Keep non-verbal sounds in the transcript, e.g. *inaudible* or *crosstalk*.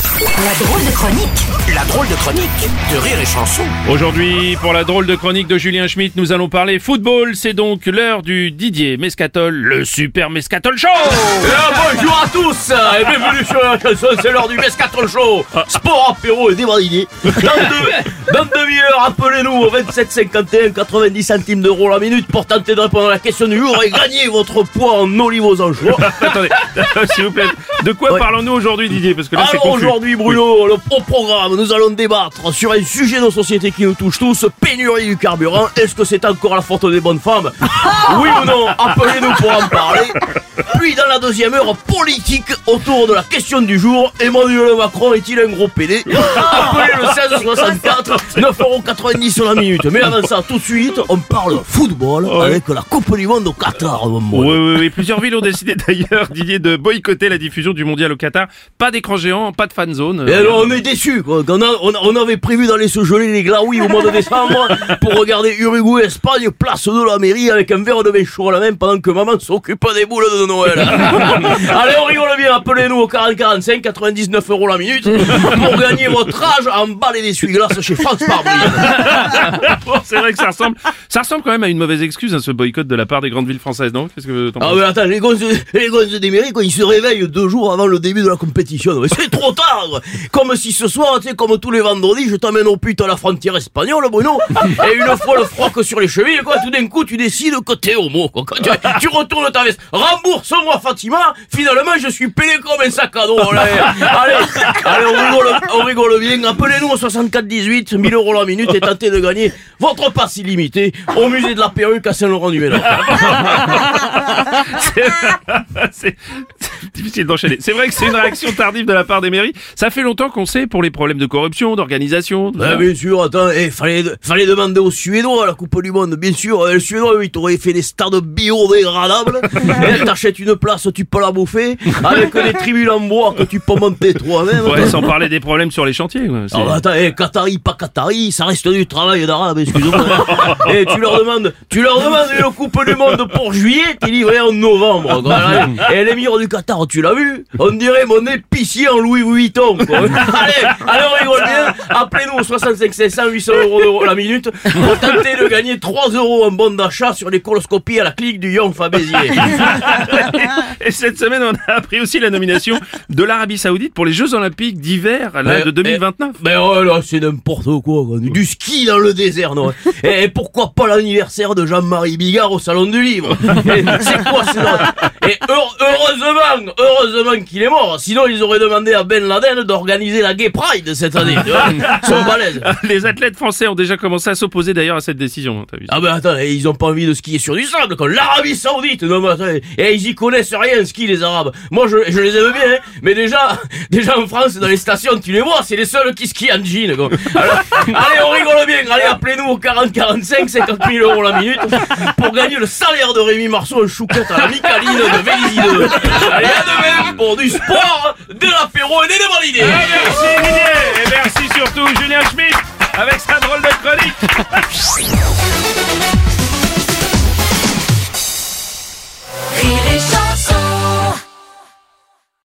La drôle de chronique La drôle de chronique de Rire et Chanson. Aujourd'hui, pour la drôle de chronique de Julien Schmitt, nous allons parler football. C'est donc l'heure du Didier Mescatol, le super Mescatol Show Eh, bonjour à tous et bienvenue sur la chanson, c'est l'heure du Mescatron Show Sport, apéro et débat d'idées Dans deux, dans demi-heure, appelez-nous au 27 51 90 centimes d'euros la minute pour tenter de répondre à la question du jour et gagner votre poids en olive aux anchois *laughs* Attendez, s'il vous plaît, de quoi Ouais. parlons-nous aujourd'hui Didier? Parce que là c'est. Aujourd'hui Bruno, le, au programme, nous allons débattre sur un sujet de société qui nous touche tous, pénurie du carburant. Est-ce que c'est encore la faute des bonnes femmes? *laughs* Oui ou non? Appelez-nous pour en parler. Puis dans la deuxième heure, politique autour de la question du jour, Emmanuel Macron est-il un gros PD *laughs* Appelez le 1664, 9,90€ sur la minute. Mais avant ça, tout de suite, on parle football avec la Coupe du Monde au Qatar. Oui, oui, oui. Plusieurs villes ont décidé *laughs* d'ailleurs, Didier, de boycotter la diffusion du mondial au Qatar. Pas d'écran géant, pas de fan zone. Et alors on est déçus quoi. On, a- on, avait prévu d'aller se geler les glaouis au mois de décembre pour regarder Uruguay Espagne place de la mairie avec un verre de vin chaud à la main pendant que maman s'occupe des boules de Noël. *laughs* Allez on rigole bien, appelez-nous au 40 45 99 euros la minute pour gagner votre âge en et d'essuie-glace chez France Parbouille. *laughs* Bon, c'est vrai que ça ressemble, ça ressemble quand même à une mauvaise excuse, hein, ce boycott de la part des grandes villes françaises, non? Qu'est-ce que Ah mais attends, les gosses, les des mairies, quoi, ils se réveillent deux jours avant le début de la compétition. C'est trop tard quoi. Comme si ce soir, tu sais, comme tous les vendredis, je t'emmène au pute à la frontière espagnole, Bruno. Et une fois le froc sur les chevilles, quoi, tout d'un coup, tu décides que t'es homo, quoi. Quand tu, tu retournes ta veste. Rembourse-moi, Finalement, je suis pelé comme un sac à dos. Allez, allez, allez, on rigole, on rigole bien. Appelez-nous au 64 18, 1000 euros la minute et tentez de gagner votre passe illimité au musée de la perruque à Saint-Laurent-du-Ménard. *laughs* c'est difficile d'enchaîner. C'est vrai que c'est une réaction tardive de la part des mairies. Ça fait longtemps qu'on sait pour les problèmes de corruption, d'organisation. Ah, bien sûr, attends, eh, fallait, fallait demander aux Suédois à la Coupe du Monde, bien sûr. Eh, Les Suédois, ils t'auraient fait des stades biodégradables. *laughs* Et t'achètes une place, tu peux la bouffer, avec des tribunes en bois que tu peux monter toi-même. Ouais, sans parler des problèmes sur les chantiers. quoi. Ah bah attends, eh, Qatari, pas Qatari, ça reste du travail d'arabe, excuse-moi. *laughs* Et tu leur demandes, tu leur demandes une coupe du monde pour juillet, t'es livré en novembre. quoi. *laughs* Et l'émir du Qatar, tu l'as vu On dirait mon épicier en Louis Vuitton. quoi. *laughs* allez, allez, on rigole bien. Appelez-nous au 65 500 800 euros la minute pour tenter de gagner 3 euros en bon d'achat sur les coloscopies à la clinique du Young Fabézier. *laughs* Et cette semaine, on a appris aussi la nomination de l'Arabie Saoudite pour les Jeux Olympiques d'hiver de 2029. Mais oh là, c'est n'importe quoi, quoi. Du ski dans le désert, non Et pourquoi pas l'anniversaire de Jean-Marie Bigard au Salon du Livre C'est quoi Et heure- heureusement, heureusement qu'il est mort. Sinon, ils auraient demandé à Ben Laden d'organiser la Gay Pride cette année. Ils *laughs* sont balèzes. Les athlètes français ont déjà commencé à s'opposer d'ailleurs à cette décision. hein, vu Ah ben attends, ils ont pas envie de skier sur du sable comme l'Arabie Saoudite. Non mais attends, et ils y connaissent rien ski les Arabes. Moi je, je les aime bien, hein, mais déjà, *laughs* déjà en France dans les stations tu les vois, c'est les seuls qui skient en jean. quoi. Alors, *laughs* allez on rigole bien, allez appelez-nous au 40 45 50 000 euros la minute pour gagner le salaire de Rémi Marceau en chouquette à la Micaline de 2. Allez à demain pour du sport, de l'apéro et des débats d'idées. Ah, merci Didier Et merci surtout Julien Schmitt avec sa drôle de chronique *laughs*